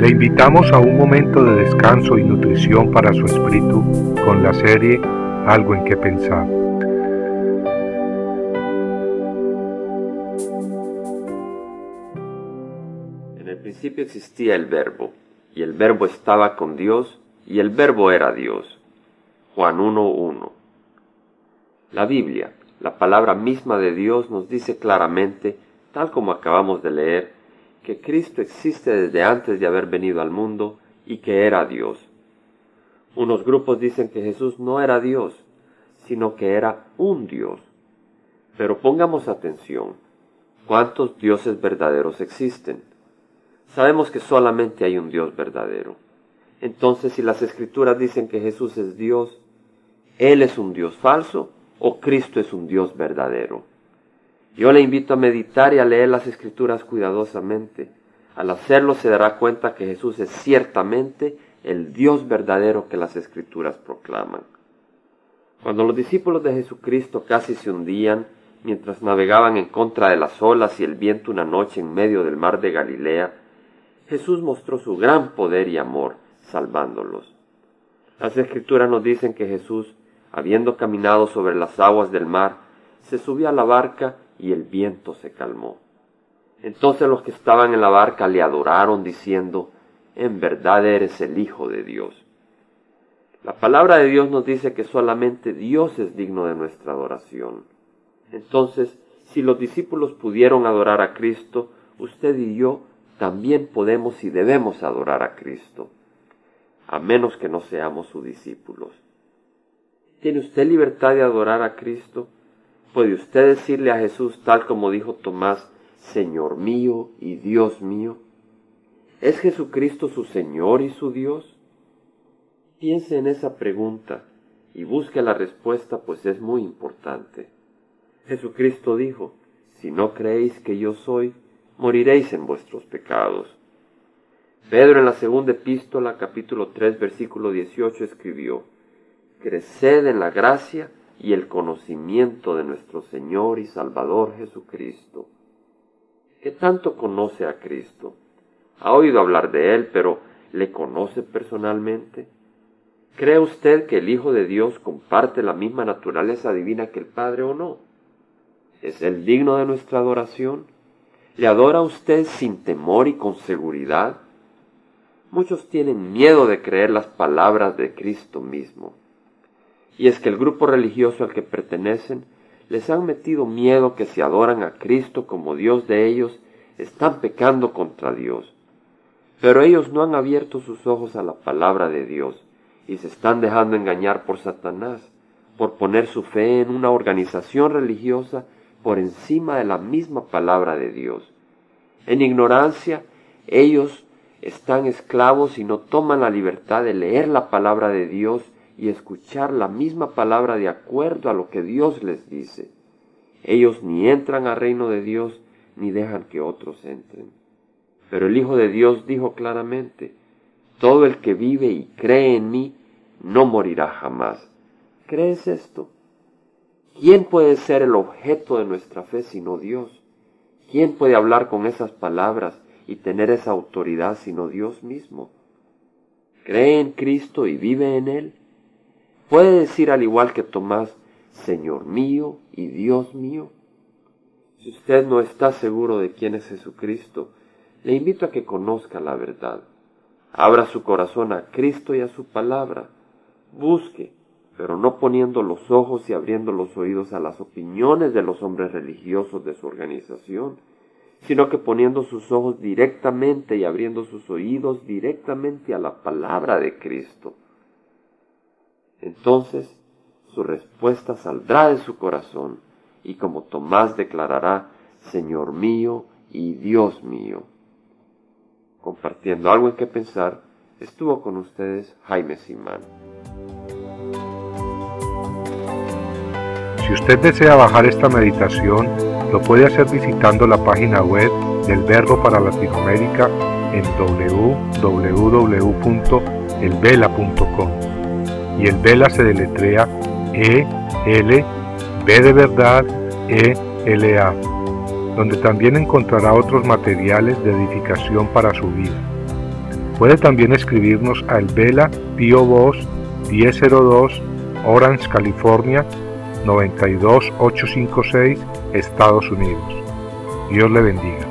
Le invitamos a un momento de descanso y nutrición para su espíritu con la serie Algo en que pensar. En el principio existía el verbo, y el verbo estaba con Dios, y el verbo era Dios. Juan 1.1. La Biblia, la palabra misma de Dios, nos dice claramente, tal como acabamos de leer, que Cristo existe desde antes de haber venido al mundo y que era Dios. Unos grupos dicen que Jesús no era Dios, sino que era un Dios. Pero pongamos atención, ¿cuántos dioses verdaderos existen? Sabemos que solamente hay un Dios verdadero. Entonces, si las escrituras dicen que Jesús es Dios, ¿Él es un Dios falso o Cristo es un Dios verdadero? Yo le invito a meditar y a leer las escrituras cuidadosamente. Al hacerlo se dará cuenta que Jesús es ciertamente el Dios verdadero que las escrituras proclaman. Cuando los discípulos de Jesucristo casi se hundían mientras navegaban en contra de las olas y el viento una noche en medio del mar de Galilea, Jesús mostró su gran poder y amor, salvándolos. Las escrituras nos dicen que Jesús, habiendo caminado sobre las aguas del mar, se subió a la barca y el viento se calmó. Entonces los que estaban en la barca le adoraron diciendo, en verdad eres el Hijo de Dios. La palabra de Dios nos dice que solamente Dios es digno de nuestra adoración. Entonces, si los discípulos pudieron adorar a Cristo, usted y yo también podemos y debemos adorar a Cristo, a menos que no seamos sus discípulos. ¿Tiene usted libertad de adorar a Cristo? ¿Puede usted decirle a Jesús tal como dijo Tomás, Señor mío y Dios mío? ¿Es Jesucristo su Señor y su Dios? Piense en esa pregunta y busque la respuesta, pues es muy importante. Jesucristo dijo, si no creéis que yo soy, moriréis en vuestros pecados. Pedro en la segunda epístola, capítulo 3, versículo 18, escribió, Creced en la gracia y el conocimiento de nuestro Señor y Salvador Jesucristo. ¿Qué tanto conoce a Cristo? Ha oído hablar de Él, pero ¿le conoce personalmente? ¿Cree usted que el Hijo de Dios comparte la misma naturaleza divina que el Padre o no? ¿Es Él digno de nuestra adoración? ¿Le adora usted sin temor y con seguridad? Muchos tienen miedo de creer las palabras de Cristo mismo y es que el grupo religioso al que pertenecen les han metido miedo que si adoran a Cristo como Dios de ellos, están pecando contra Dios. Pero ellos no han abierto sus ojos a la palabra de Dios y se están dejando engañar por Satanás, por poner su fe en una organización religiosa por encima de la misma palabra de Dios. En ignorancia, ellos están esclavos y no toman la libertad de leer la palabra de Dios y escuchar la misma palabra de acuerdo a lo que Dios les dice. Ellos ni entran al reino de Dios ni dejan que otros entren. Pero el Hijo de Dios dijo claramente, todo el que vive y cree en mí no morirá jamás. ¿Crees esto? ¿Quién puede ser el objeto de nuestra fe sino Dios? ¿Quién puede hablar con esas palabras y tener esa autoridad sino Dios mismo? ¿Cree en Cristo y vive en Él? Puede decir al igual que Tomás, Señor mío y Dios mío. Si usted no está seguro de quién es Jesucristo, le invito a que conozca la verdad. Abra su corazón a Cristo y a su palabra. Busque, pero no poniendo los ojos y abriendo los oídos a las opiniones de los hombres religiosos de su organización, sino que poniendo sus ojos directamente y abriendo sus oídos directamente a la palabra de Cristo. Entonces su respuesta saldrá de su corazón y como Tomás declarará, Señor mío y Dios mío. Compartiendo algo en que pensar, estuvo con ustedes Jaime Simán. Si usted desea bajar esta meditación, lo puede hacer visitando la página web del Verbo para Latinoamérica en www.elvela.com y el Vela se deletrea E L B de verdad E L A, donde también encontrará otros materiales de edificación para su vida. Puede también escribirnos al Vela Pio Box 1002 Orange, California 92856, Estados Unidos. Dios le bendiga.